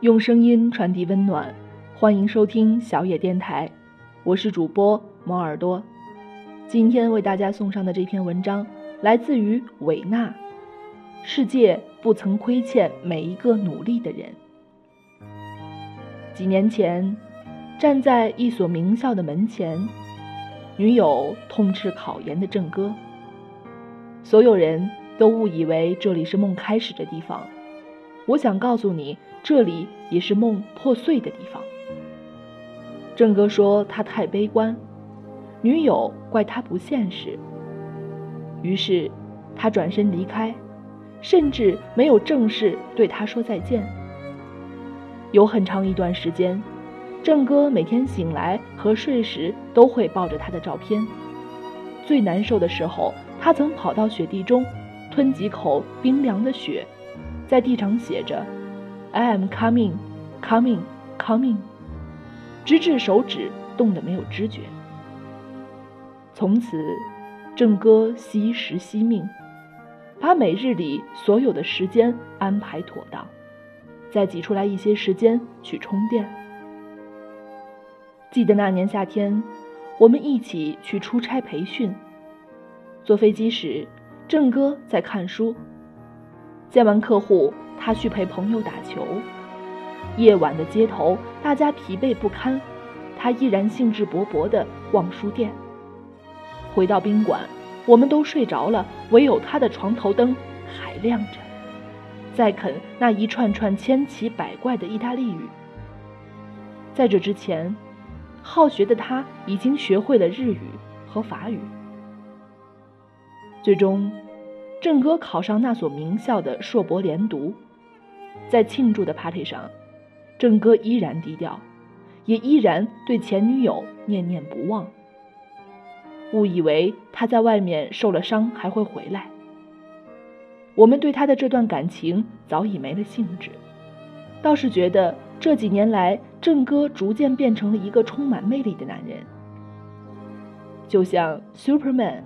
用声音传递温暖，欢迎收听小野电台，我是主播猫耳朵。今天为大家送上的这篇文章来自于韦纳。世界不曾亏欠每一个努力的人。几年前，站在一所名校的门前，女友痛斥考研的郑哥。所有人都误以为这里是梦开始的地方。我想告诉你，这里也是梦破碎的地方。郑哥说他太悲观，女友怪他不现实。于是，他转身离开。甚至没有正式对他说再见。有很长一段时间，郑哥每天醒来和睡时都会抱着他的照片。最难受的时候，他曾跑到雪地中，吞几口冰凉的雪，在地上写着 “I am coming, coming, coming”，直至手指冻得没有知觉。从此，郑哥惜时惜命。把每日里所有的时间安排妥当，再挤出来一些时间去充电。记得那年夏天，我们一起去出差培训。坐飞机时，郑哥在看书。见完客户，他去陪朋友打球。夜晚的街头，大家疲惫不堪，他依然兴致勃勃地逛书店。回到宾馆。我们都睡着了，唯有他的床头灯还亮着，在啃那一串串千奇百怪的意大利语。在这之前，好学的他已经学会了日语和法语。最终，郑哥考上那所名校的硕博连读，在庆祝的 party 上，郑哥依然低调，也依然对前女友念念不忘。误以为他在外面受了伤还会回来。我们对他的这段感情早已没了兴致，倒是觉得这几年来郑哥逐渐变成了一个充满魅力的男人，就像 Superman。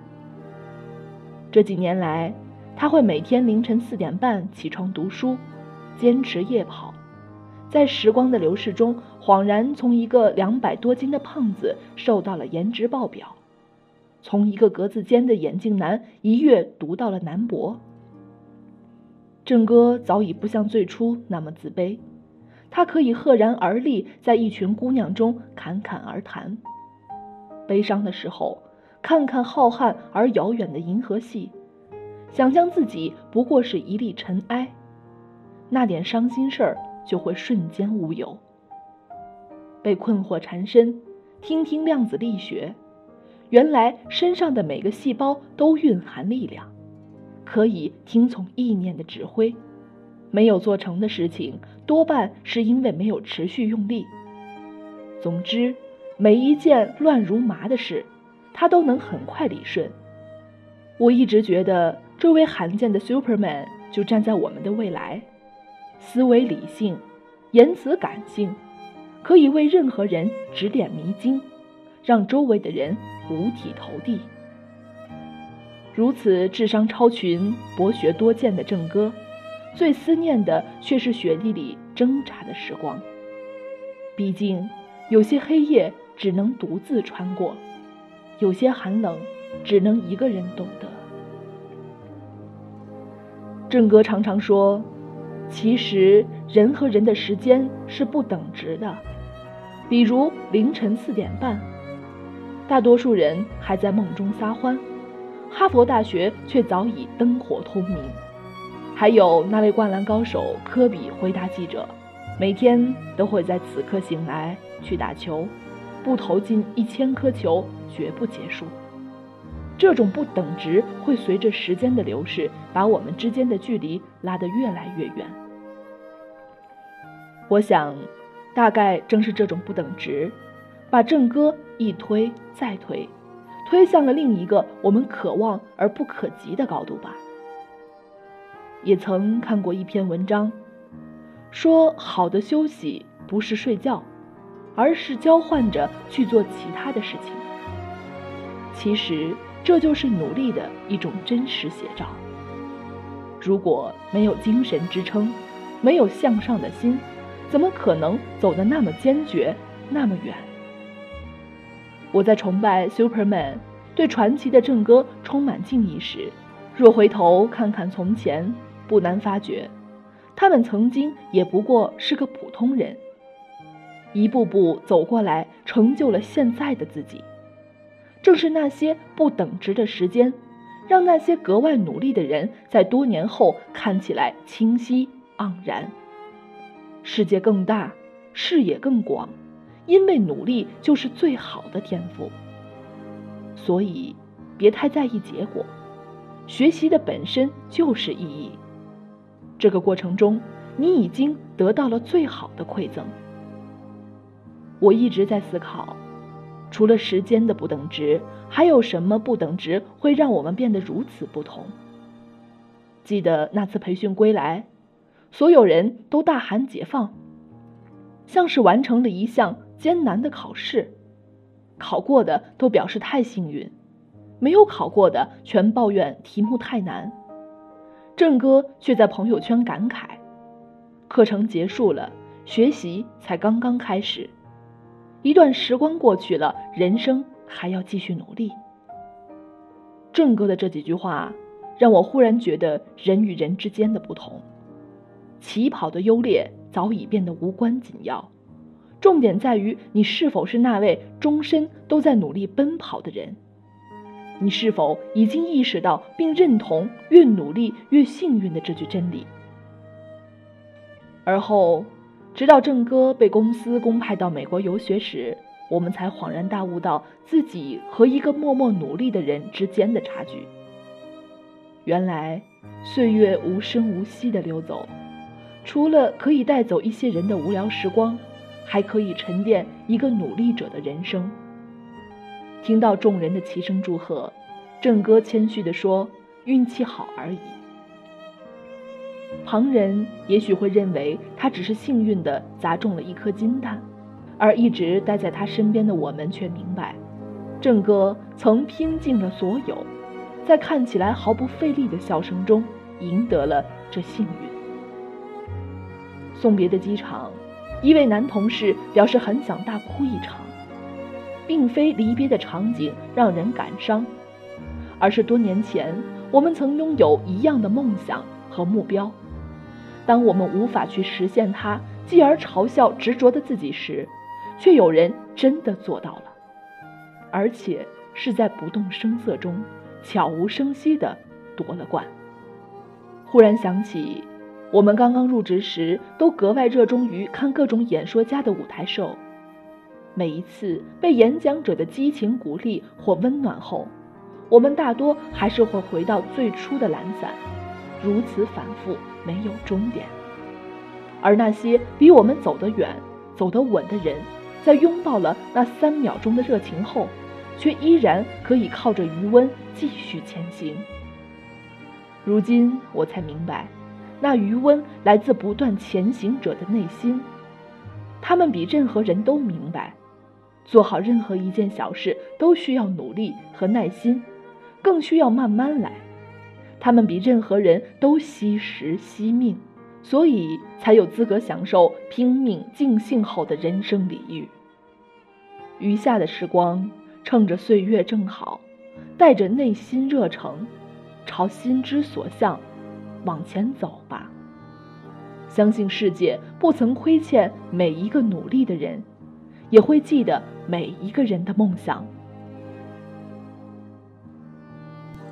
这几年来，他会每天凌晨四点半起床读书，坚持夜跑，在时光的流逝中，恍然从一个两百多斤的胖子瘦到了颜值爆表。从一个格子间的眼镜男一跃读到了男博。郑哥早已不像最初那么自卑，他可以赫然而立，在一群姑娘中侃侃而谈。悲伤的时候，看看浩瀚而遥远的银河系，想象自己不过是一粒尘埃，那点伤心事儿就会瞬间无有。被困惑缠身，听听量子力学。原来身上的每个细胞都蕴含力量，可以听从意念的指挥。没有做成的事情，多半是因为没有持续用力。总之，每一件乱如麻的事，他都能很快理顺。我一直觉得，这位罕见的 Superman 就站在我们的未来，思维理性，言辞感性，可以为任何人指点迷津。让周围的人五体投地。如此智商超群、博学多见的郑哥，最思念的却是雪地里挣扎的时光。毕竟，有些黑夜只能独自穿过，有些寒冷只能一个人懂得。郑哥常常说：“其实人和人的时间是不等值的，比如凌晨四点半。”大多数人还在梦中撒欢，哈佛大学却早已灯火通明。还有那位灌篮高手科比回答记者：“每天都会在此刻醒来去打球，不投进一千颗球绝不结束。”这种不等值会随着时间的流逝，把我们之间的距离拉得越来越远。我想，大概正是这种不等值。把正哥一推再推，推向了另一个我们可望而不可及的高度吧。也曾看过一篇文章，说好的休息不是睡觉，而是交换着去做其他的事情。其实这就是努力的一种真实写照。如果没有精神支撑，没有向上的心，怎么可能走得那么坚决，那么远？我在崇拜 Superman，对传奇的正哥充满敬意时，若回头看看从前，不难发觉，他们曾经也不过是个普通人，一步步走过来，成就了现在的自己。正是那些不等值的时间，让那些格外努力的人在多年后看起来清晰盎然。世界更大，视野更广，因为努力就是最好的天赋。所以，别太在意结果，学习的本身就是意义。这个过程中，你已经得到了最好的馈赠。我一直在思考。除了时间的不等值，还有什么不等值会让我们变得如此不同？记得那次培训归来，所有人都大喊解放，像是完成了一项艰难的考试。考过的都表示太幸运，没有考过的全抱怨题目太难。郑哥却在朋友圈感慨：课程结束了，学习才刚刚开始。一段时光过去了，人生还要继续努力。郑哥的这几句话，让我忽然觉得人与人之间的不同，起跑的优劣早已变得无关紧要，重点在于你是否是那位终身都在努力奔跑的人，你是否已经意识到并认同“越努力越幸运”的这句真理，而后。直到郑哥被公司公派到美国游学时，我们才恍然大悟到自己和一个默默努力的人之间的差距。原来，岁月无声无息地溜走，除了可以带走一些人的无聊时光，还可以沉淀一个努力者的人生。听到众人的齐声祝贺，郑哥谦虚地说：“运气好而已。”旁人也许会认为他只是幸运地砸中了一颗金蛋，而一直待在他身边的我们却明白，郑哥曾拼尽了所有，在看起来毫不费力的笑声中赢得了这幸运。送别的机场，一位男同事表示很想大哭一场，并非离别的场景让人感伤，而是多年前我们曾拥有一样的梦想和目标。当我们无法去实现它，继而嘲笑执着的自己时，却有人真的做到了，而且是在不动声色中，悄无声息地夺了冠。忽然想起，我们刚刚入职时，都格外热衷于看各种演说家的舞台秀，每一次被演讲者的激情鼓励或温暖后，我们大多还是会回到最初的懒散，如此反复。没有终点，而那些比我们走得远、走得稳的人，在拥抱了那三秒钟的热情后，却依然可以靠着余温继续前行。如今我才明白，那余温来自不断前行者的内心。他们比任何人都明白，做好任何一件小事都需要努力和耐心，更需要慢慢来。他们比任何人都惜时惜命，所以才有资格享受拼命尽兴后的人生礼遇。余下的时光，趁着岁月正好，带着内心热诚，朝心之所向往前走吧。相信世界不曾亏欠每一个努力的人，也会记得每一个人的梦想。